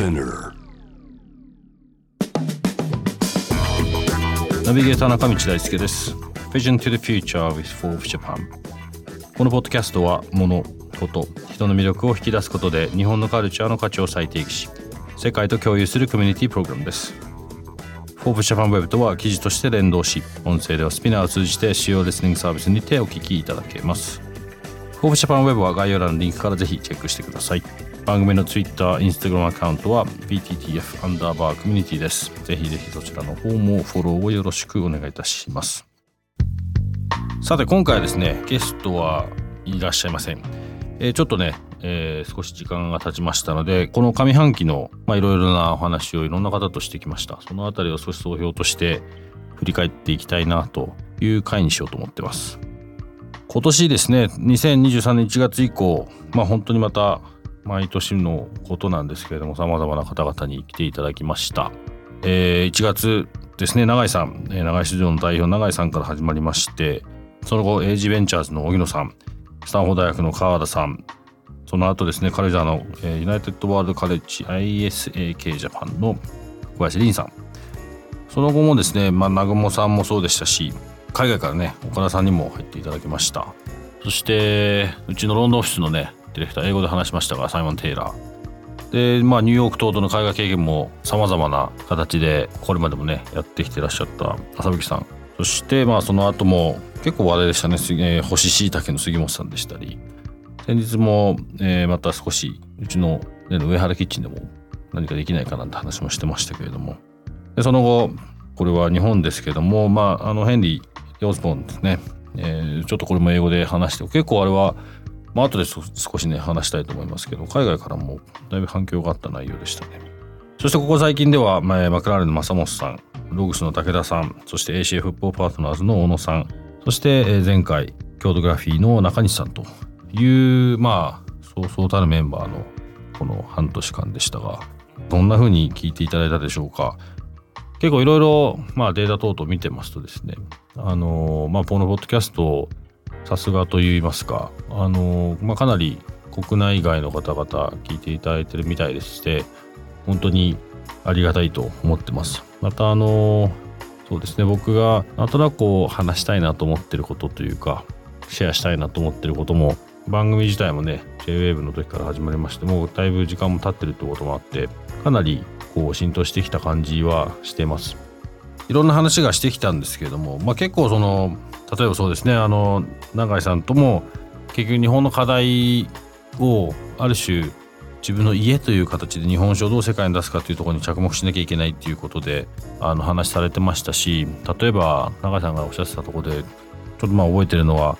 ナビゲーター中道大輔です。Vision to the Future with Forbes Japan このポッドキャストは物、こと、人の魅力を引き出すことで日本のカルチャーの価値を再定義し世界と共有するコミュニティプログラムです。Forbes Japan Web とは記事として連動し音声ではスピナーを通じて主要レスニングサービスにてお聞きいただけます。Forbes Japan Web は概要欄のリンクからぜひチェックしてください。番組の Twitter、Instagram アカウントは BTTF アンダーバーコミュニティです。ぜひぜひそちらの方もフォローをよろしくお願いいたします。さて今回はですね、ゲストはいらっしゃいません。えー、ちょっとね、えー、少し時間が経ちましたので、この上半期のいろいろなお話をいろんな方としてきました。そのあたりを少し総評として振り返っていきたいなという回にしようと思ってます。今年ですね、2023年1月以降、まあ本当にまた毎年のことなんですけれども、様々な方々に来ていただきました。えー、1月ですね、永井さん、えー、永井市場の代表永井さんから始まりまして、その後、エイジベンチャーズの荻野さん、スタンフォード大学の川田さん、その後ですね、カルジャーの、えー、ユナイテッドワールドカレッジ ISAK ジャパンの小林凛さん。その後もですね、まあ、南雲さんもそうでしたし、海外からね、岡田さんにも入っていただきました。そして、うちのロンドンオフィスのね、ディレクター英語で話しましたがサイモン・テイラー。でまあニューヨーク等々の海外経験もさまざまな形でこれまでもねやってきてらっしゃった浅吹さん。そしてまあその後も結構話題でしたね、えー、干し椎茸の杉本さんでしたり。先日も、えー、また少しうちの、ね、上原キッチンでも何かできないかなんて話もしてましたけれども。でその後これは日本ですけどもまああのヘンリー・ヨーズボンですね、えー、ちょっとこれも英語で話して結構あれはまあ後で少しね話したいと思いますけど海外からもだいぶ反響があった内容でしたね。そしてここ最近では、まあ、マクラーレンの正本さんログスの武田さんそして ACF フッポーパートナーズの小野さんそして前回郷土グラフィーの中西さんというまあそうそうたるメンバーのこの半年間でしたがどんな風に聞いていただいたでしょうか。結構いろいろまあデータ等々見てますとですねあのまあこのポッドキャストさすがといいますか、あのまあ、かなり国内外の方々聞いていただいてるみたいでして、本当にありがたいと思ってます。また、あのそうですね、僕がなんとなくこう話したいなと思ってることというか、シェアしたいなと思ってることも、番組自体もね、JWAVE の時から始まりまして、もうだいぶ時間も経ってるってこともあって、かなりこう浸透してきた感じはしてます。いろんな話がしてきたんですけれども、まあ、結構その例えばそうですねあの永井さんとも結局日本の課題をある種自分の家という形で日本酒をどう世界に出すかというところに着目しなきゃいけないっていうことであの話されてましたし例えば永井さんがおっしゃってたところでちょっとまあ覚えてるのは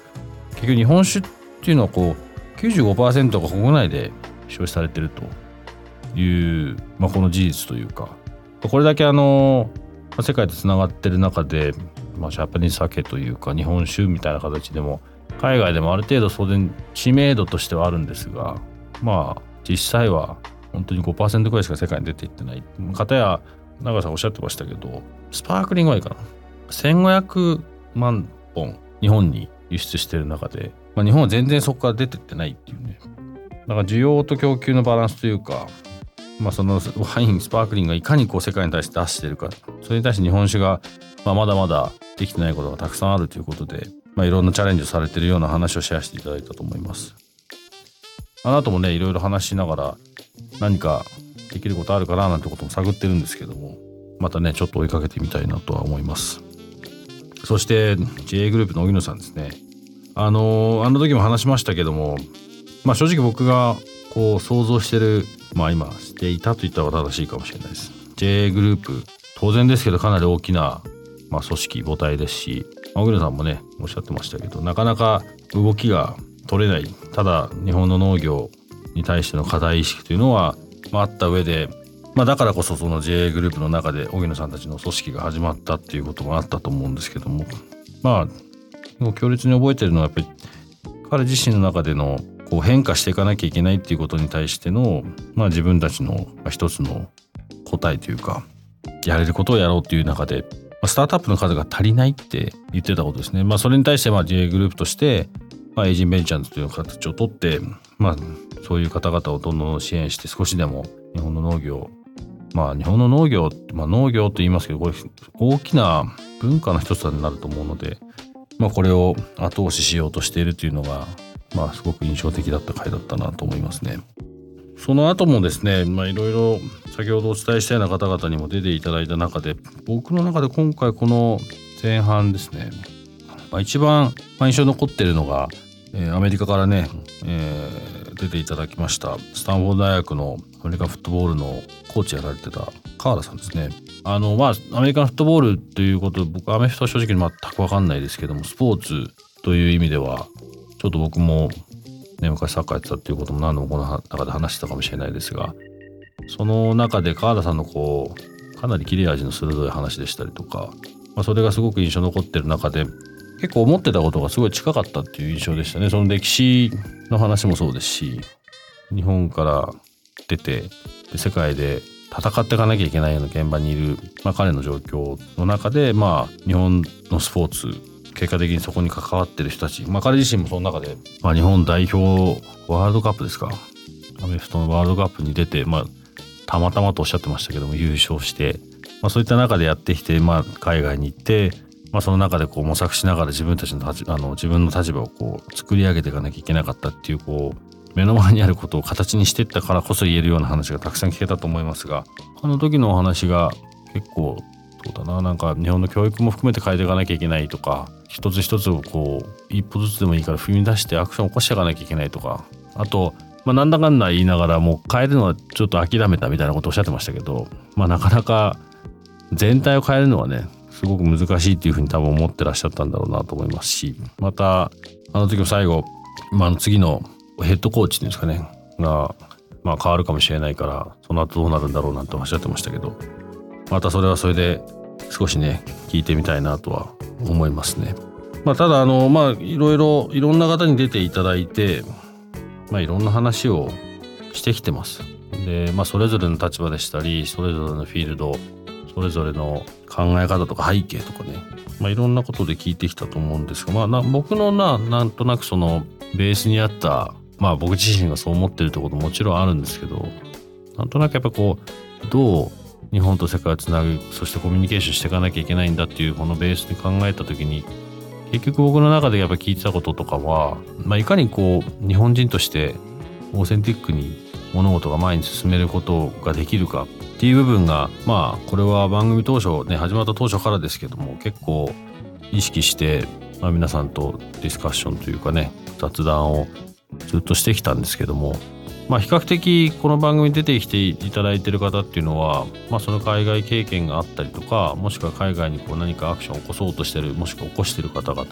結局日本酒っていうのはこう95%が国内で消費されてるという、まあ、この事実というかこれだけあの世界とつながってる中でまあ、ジャパニーズ酒というか日本酒みたいな形でも海外でもある程度当然知名度としてはあるんですがまあ実際は本当に5%ぐらいしか世界に出ていってない。方や長さんおっしゃってましたけどスパークリングワインかな。1500万本日本に輸出してる中で、まあ、日本は全然そこから出てってないっていうね。だから需要と供給のバランスというかまあ、そのワインスパークリングがいかにこう世界に対して出してるかそれに対して日本酒がまあまだまだできてないことがたくさんあるということで、まあ、いろんなチャレンジをされてるような話をシェアしていただいたと思います。あなたもねいろいろ話しながら何かできることあるかななんてことも探ってるんですけどもまたねちょっと追いかけてみたいなとは思います。そして JA グループの荻野さんですね。あのあの時も話しましたけどもまあ正直僕がこう想像してるまあ今していたと言った方が正しいかもしれないです。JA グループ当然ですけどかなり大きな、まあ、組織母体ですし小栗さんもねおっしゃってましたけどなかなか動きが取れないただ日本の農業に対しての課題意識というのは、まあ、あった上で、まあ、だからこそその JA グループの中で荻野さんたちの組織が始まったっていうこともあったと思うんですけどもまあもう強烈に覚えてるのはやっぱり彼自身の中でのこう変化していかなきゃいけないっていうことに対しての、まあ、自分たちの一つの答えというかやれることをやろうっていう中で、まあ、スタートアップの数が足りないって言ってたことですね。まあ、それに対してまあ JA グループとして、まあ、エイジンベンチャーズという形をとって、まあ、そういう方々をどんどん支援して少しでも日本の農業まあ日本の農業、まあ、農業と言いますけどこれ大きな文化の一つになると思うので、まあ、これを後押ししようとしているというのがまあ、すごく印象的だった回だったなと思いますね。その後もですね、まあ、いろいろ先ほどお伝えしたような方々にも出ていただいた中で僕の中で今回この前半ですね、まあ、一番印象に残ってるのが、えー、アメリカからね、えー、出ていただきましたスタンフォード大学のアメリカフットボールのコーチやられてた川田さんですね。あのまあアメリカンフットボールということ僕アメフトは正直全く分かんないですけどもスポーツという意味ではちょっと僕も、ね、昔サッカーやってたっていうことも何度もこの中で話してたかもしれないですが、その中で川田さんのこう、かなり切れ味の鋭い話でしたりとか、まあ、それがすごく印象残ってる中で、結構思ってたことがすごい近かったっていう印象でしたね。その歴史の話もそうですし、日本から出て、で世界で戦っていかなきゃいけないような現場にいる、まあ、彼の状況の中で、まあ、日本のスポーツ結果的にそこに関わってる人たち、まあ、彼自身もその中で、まあ、日本代表ワールドカップですか。アメフトのワールドカップに出て、まあ、たまたまとおっしゃってましたけども優勝して、まあ、そういった中でやってきて、まあ、海外に行って、まあ、その中でこう模索しながら自分たちのあの自分の立場をこう作り上げていかなきゃいけなかったっていうこう目の前にあることを形にしていったからこそ言えるような話がたくさん聞けたと思いますがあの時のお話が結構そうだな。なんか日本の教育も含めて変えていかなきゃいけないとか一つ一つをこう一歩ずつでもいいから踏み出してアクションを起こしていかなきゃいけないとか。あと、まあ、なんだかんだ言いながらもう変えるのはちょっと諦めたみたいなことをおっしゃってましたけど、まあ、なかなか全体を変えるのはねすごく難しいっていうふうに多分思ってらっしゃったんだろうなと思いますしまたあの時も最後、まあ、次のヘッドコーチっていうんですかねが、まあ、変わるかもしれないからその後どうなるんだろうなんておっしゃってましたけどまたそれはそれで少しね聞いてみたいなとは思いますね。まあ、ただあのまあいろいろいろんな方に出ていただいて、まあ、いろんな話をしてきてます。で、まあ、それぞれの立場でしたりそれぞれのフィールドそれぞれの考え方とか背景とかね、まあ、いろんなことで聞いてきたと思うんですが、まあ、な僕のななんとなくそのベースにあったまあ僕自身がそう思ってるってことももちろんあるんですけどなんとなくやっぱこうどう日本と世界をつなぐそしてコミュニケーションしていかなきゃいけないんだっていうこのベースに考えた時に結局僕の中でやっぱ聞いてたこととかは、まあ、いかにこう日本人としてオーセンティックに物事が前に進めることができるかっていう部分がまあこれは番組当初ね始まった当初からですけども結構意識して、まあ、皆さんとディスカッションというかね雑談をずっとしてきたんですけどもまあ、比較的この番組に出てきていただいてる方っていうのは、まあ、その海外経験があったりとかもしくは海外にこう何かアクションを起こそうとしてるもしくは起こしてる方々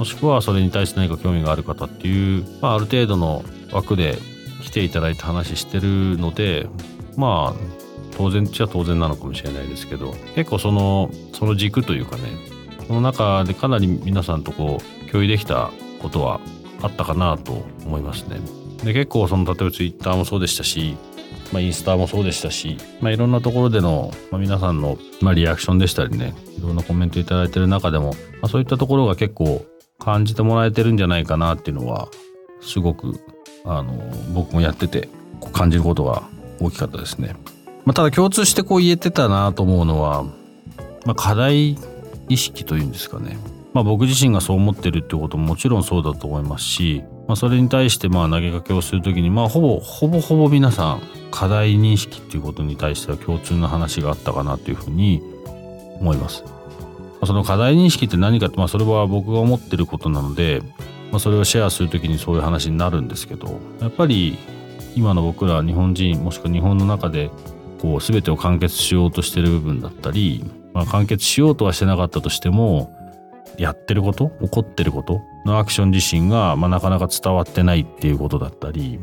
もしくはそれに対して何か興味がある方っていう、まあ、ある程度の枠で来ていただいて話してるのでまあ当然っちゃ当然なのかもしれないですけど結構そのその軸というかねその中でかなり皆さんとこう共有できたことはあったかなと思いますね。で結構その例えばツイッターもそうでしたし、まあ、インスタもそうでしたし、まあ、いろんなところでの、まあ、皆さんの、まあ、リアクションでしたりねいろんなコメントいいてる中でも、まあ、そういったところが結構感じてもらえてるんじゃないかなっていうのはすごくあの僕もやってて感じることが大きかったですね。まあ、ただ共通してこう言えてたなと思うのは、まあ、課題意識というんですかね。まあ、僕自身がそう思ってるってことももちろんそうだと思いますし、まあ、それに対してまあ投げかけをする時にまあほぼほぼほぼ皆さん課題認識っていうことに対しては共通の話があったかなというふうに思います。その課題認識って何かって、まあ、それは僕が思ってることなので、まあ、それをシェアする時にそういう話になるんですけどやっぱり今の僕ら日本人もしくは日本の中でこう全てを完結しようとしてる部分だったり、まあ、完結しようとはしてなかったとしてもやってること？起こってること？のアクション自身が、まあ、なかなか伝わってないっていうことだったり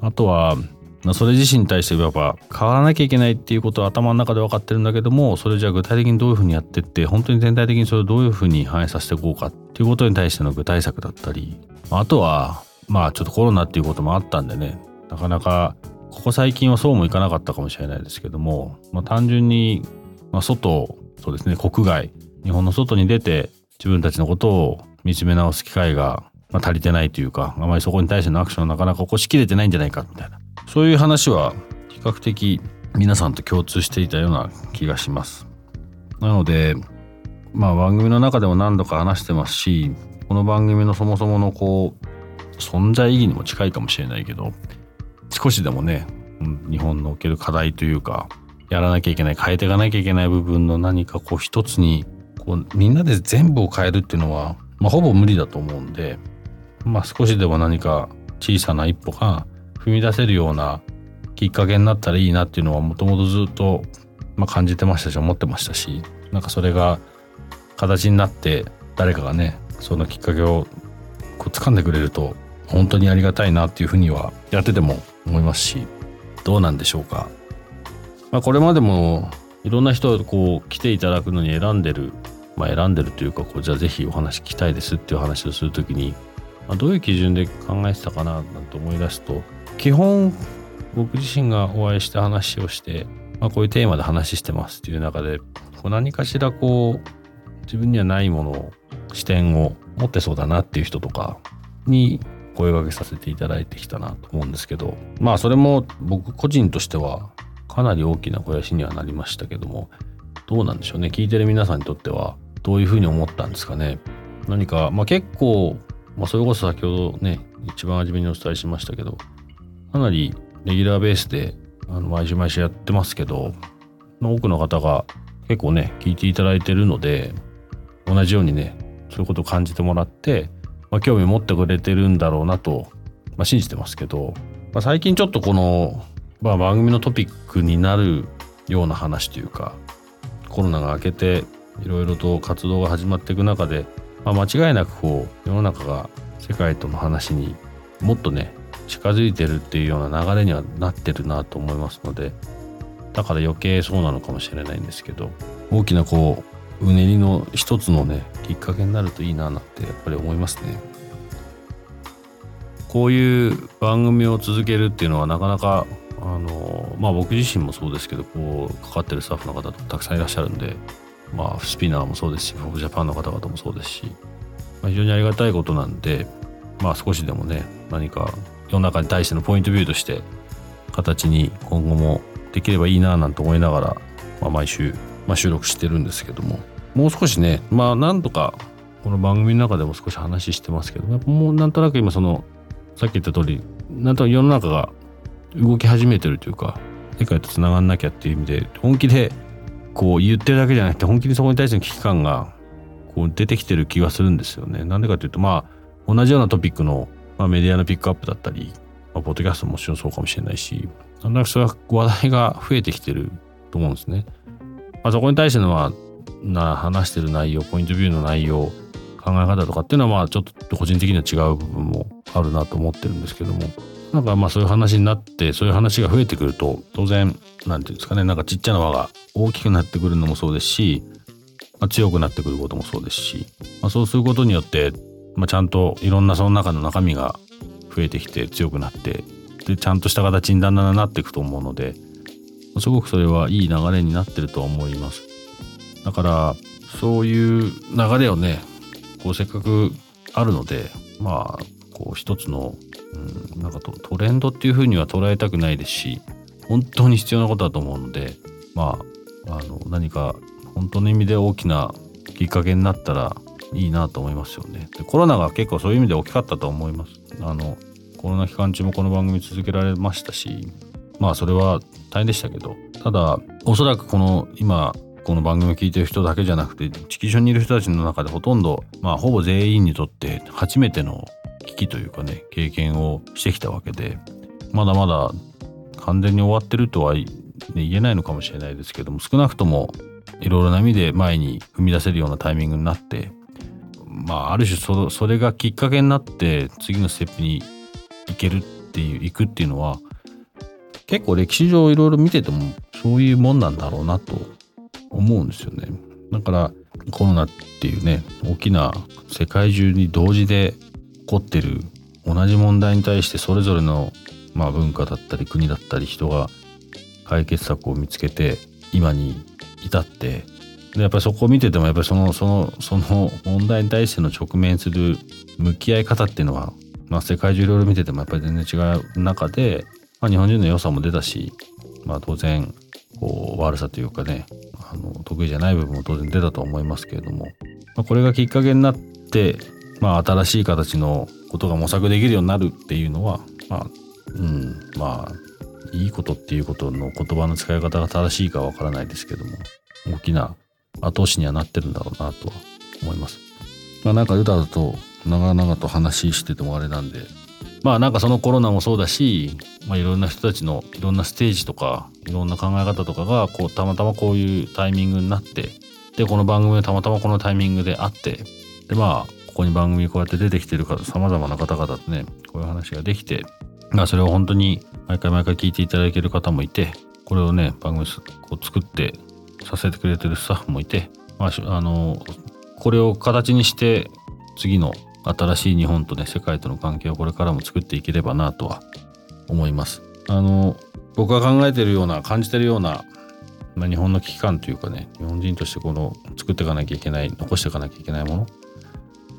あとはまあそれ自身に対してやっぱ変わらなきゃいけないっていうことは頭の中で分かってるんだけどもそれじゃあ具体的にどういうふうにやってって本当に全体的にそれをどういうふうに反映させていこうかっていうことに対しての具体策だったりあとはまあちょっとコロナっていうこともあったんでねなかなかここ最近はそうもいかなかったかもしれないですけども、まあ、単純に、まあ、外そうですね国外日本の外に出て自分たちのことを見つめ直す機会が、まあ、足りてないというかあまりそこに対してのアクションをなかなか起こしきれてないんじゃないかみたいなそういう話は比較的皆さんと共通していたような気がします。なのでまあ番組の中でも何度か話してますしこの番組のそもそものこう存在意義にも近いかもしれないけど少しでもね日本のおける課題というかやらなきゃいけない変えていかなきゃいけない部分の何かこう一つにこうみんなで全部を変えるっていうのは、まあ、ほぼ無理だと思うんで、まあ、少しでも何か小さな一歩が踏み出せるようなきっかけになったらいいなっていうのはもともとずっと、まあ、感じてましたし思ってましたしなんかそれが形になって誰かがねそのきっかけをこう掴んでくれると本当にありがたいなっていうふうにはやってても思いますしどうなんでしょうか。まあ、これまでもいろんな人こう来ていただくのに選んでる、まあ、選んでるというかこうじゃあぜひお話聞きたいですっていう話をする時に、まあ、どういう基準で考えてたかななんて思い出すと基本僕自身がお会いして話をして、まあ、こういうテーマで話してますっていう中でこう何かしらこう自分にはないものを視点を持ってそうだなっていう人とかに声掛けさせていただいてきたなと思うんですけどまあそれも僕個人としてはかなり大きな肥やしにはなりましたけどもどうなんでしょうね。聞いてる皆さんにとってはどういうふうに思ったんですかね。何か、まあ、結構、まあ、それこそ先ほどね一番初めにお伝えしましたけどかなりレギュラーベースであの毎週毎週やってますけど多くの方が結構ね聞いていただいてるので同じようにねそういうことを感じてもらってまあ、興味持ってくれてるんだろうなと、まあ、信じてますけど、まあ、最近ちょっとこの、まあ、番組のトピックになるような話というかコロナが明けていろいろと活動が始まっていく中で、まあ、間違いなくこう世の中が世界との話にもっとね近づいてるっていうような流れにはなってるなと思いますのでだから余計そうなのかもしれないんですけど大きなこううねりの一つのねきっかけになるといいななんてやっぱり思いますね。こういう番組を続けるっていうのはなかなかあのまあ僕自身もそうですけどこうかかってるスタッフの方とたくさんいらっしゃるんでまあスピナーもそうですしフォージャパンの方々もそうですし、まあ、非常にありがたいことなんでまあ少しでもね何か世の中に対してのポイントビューとして形に今後もできればいいななんて思いながら、まあ、毎週、まあ、収録してるんですけどももう少しねまあなんとかこの番組の中でも少し話してますけどもうなんとなく今そのさっき言った通りなんとなく世の中が動き始めてるというか世界とつながんなきゃっていう意味で本気でこう言ってるだけじゃなくて本気にそこに対しての危機感がこう出てきてる気がするんですよね。なんでかというとまあ同じようなトピックの、まあ、メディアのピックアップだったり、まあ、ポッドキャストももちろんそうかもしれないしなんだかそれは話題が増えてきてると思うんですね。まあ、そこに対してのはな話してる内容ポイントビューの内容考え方とかっていうのはまあちょっと個人的には違う部分もあるなと思ってるんですけどもなんかまあそういう話になってそういう話が増えてくると当然なんていうんですかねなんかちっちゃな輪が大きくなってくるのもそうですし、まあ、強くなってくることもそうですし、まあ、そうすることによって、まあ、ちゃんといろんなその中の中身が増えてきて強くなってでちゃんとした形にだんだんなっていくと思うのですごくそれはいい流れになってるとは思います。だからそういう流れをねこうせっかくあるのでまあこう一つの、うん、なんかトレンドっていうふうには捉えたくないですし本当に必要なことだと思うのでまああの何か本当の意味で大きなきっかけになったらいいなと思いますよね。でコロナが結構そういう意味で大きかったと思います。あのコロナ期間中もこの番組続けられましたしまあそれは大変でしたけどただおそらくこの今この番組を聞いてる人だけじゃなくて地球上にいる人たちの中でほとんどまあほぼ全員にとって初めての危機というかね経験をしてきたわけでまだまだ完全に終わってるとは、ね、言えないのかもしれないですけども少なくともいろいろな意味で前に踏み出せるようなタイミングになってまあある種そそれがきっかけになって次のステップに行けるっっていう行くっていうのは結構歴史上いろいろ見ててもそういうもんなんだろうなと思うんですよね。だからコロナっていうね大きな世界中に同時で起こってる同じ問題に対してそれぞれの、まあ、文化だったり国だったり人が解決策を見つけて今に至ってでやっぱりそこを見ててもやっぱりそのそのその問題に対しての直面する向き合い方っていうのは、まあ、世界中いろいろ見ててもやっぱり全然違う中で、まあ、日本人の良さも出たし、まあ、当然こう悪さというかねあの得意じゃない部分も当然出たと思いますけれども、まあ、これがきっかけになって、まあ、新しい形のことが模索できるようになるっていうのはまあうんまあいいことっていうことの言葉の使い方が正しいかわからないですけども大きな後押しにはなってるんだろうなとは思います。まあなんか歌だと長々と話しててもあれなんでまあなんかそのコロナもそうだし、まあ、いろんな人たちのいろんなステージとかいろんな考え方とかがこうたまたまこういうタイミングになってでこの番組でたまたまこのタイミングであってでまあここに番組こうやって出てきてるさまざまな方々とねこういう話ができてまあそれを本当に毎回毎回聞いていただける方もいてこれをね番組を作ってさせてくれてるスタッフもいて、まあ、あのこれを形にして次の新しい日本とね世界との関係をこれからも作っていければなとは思います。あの僕が考えてるような感じてるような、まあ、日本の危機感というかね日本人としてこの作っていかなきゃいけない残していかなきゃいけないもの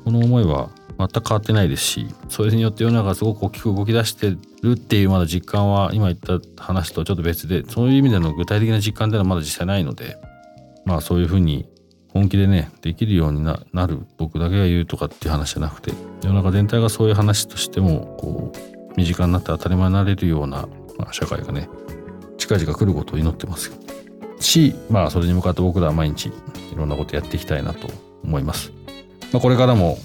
この思いは全く変わってないですしそれによって世の中がすごく大きく動き出してるっていうまだ実感は今言った話とちょっと別でそういう意味での具体的な実感っていうのはまだ実際ないのでまあそういうふうに本気でねできるようになる僕だけが言うとかっていう話じゃなくて世の中全体がそういう話としてもこう身近になって当たり前になれるような、まあ、社会がね近々来ることを祈ってますしまあそれに向かって僕らは毎日いろんなことやっていきたいなと思います。まあ、これからも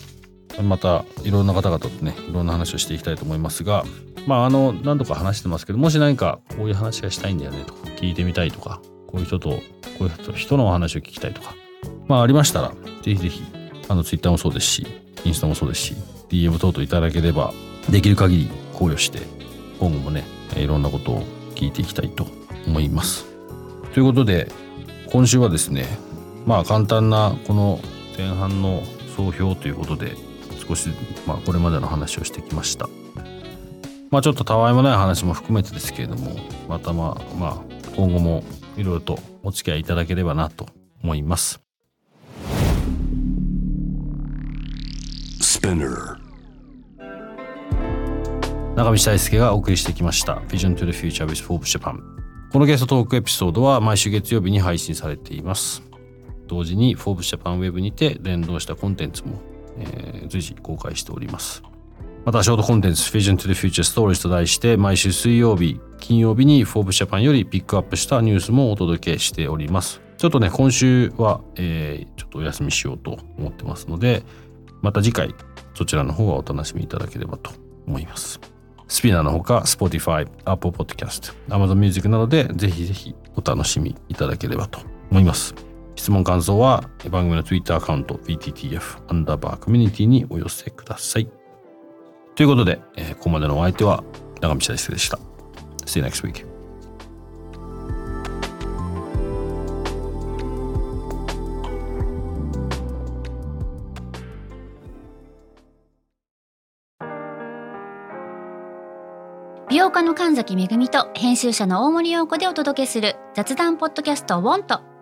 またいろんな方々とねいろんな話をしていきたいと思いますがまああの何度か話してますけどもし何かこういう話がしたいんだよねとか聞いてみたいとかこういう人とこういう人のお話を聞きたいとかまあありましたらぜひぜひあの Twitter もそうですしインスタもそうですし DM 等々いただければできる限り考慮して今後もねいろんなことを聞いていきたいと思います。ということで今週はですねまあ簡単なこの前半の総評ということで少し、まあ、これまでの話をしてきました。まあちょっとたわいもない話も含めてですけれどもまたまあまあ今後もいろいろとお付き合いいただければなと思います。中道大輔がお送りしてきました Vision to the Future with Forbes Japan このゲストトークエピソードは毎週月曜日に配信されています同時に Forbes Japan Web にて連動したコンテンツも、えー、随時公開しております。また、ショートコンテンツ Vision to the Future Stories と題して、毎週水曜日、金曜日に Forbes Japan よりピックアップしたニュースもお届けしております。ちょっとね、今週は、えー、ちょっとお休みしようと思ってますので、また次回、そちらの方はお楽しみいただければと思います。スピナーのほか、Spotify、Apple Podcast、Amazon Music などでぜひぜひお楽しみいただければと思います。質問感想は番組の Twitter アカウント BTTF アンダーバーコミュニティにお寄せください。ということで、えー、ここまでのお相手は長道大輔でした。See you next week. 美容家の神崎めぐみと編集者の大森洋子でお届けする雑談ポッドキャスト「ウォント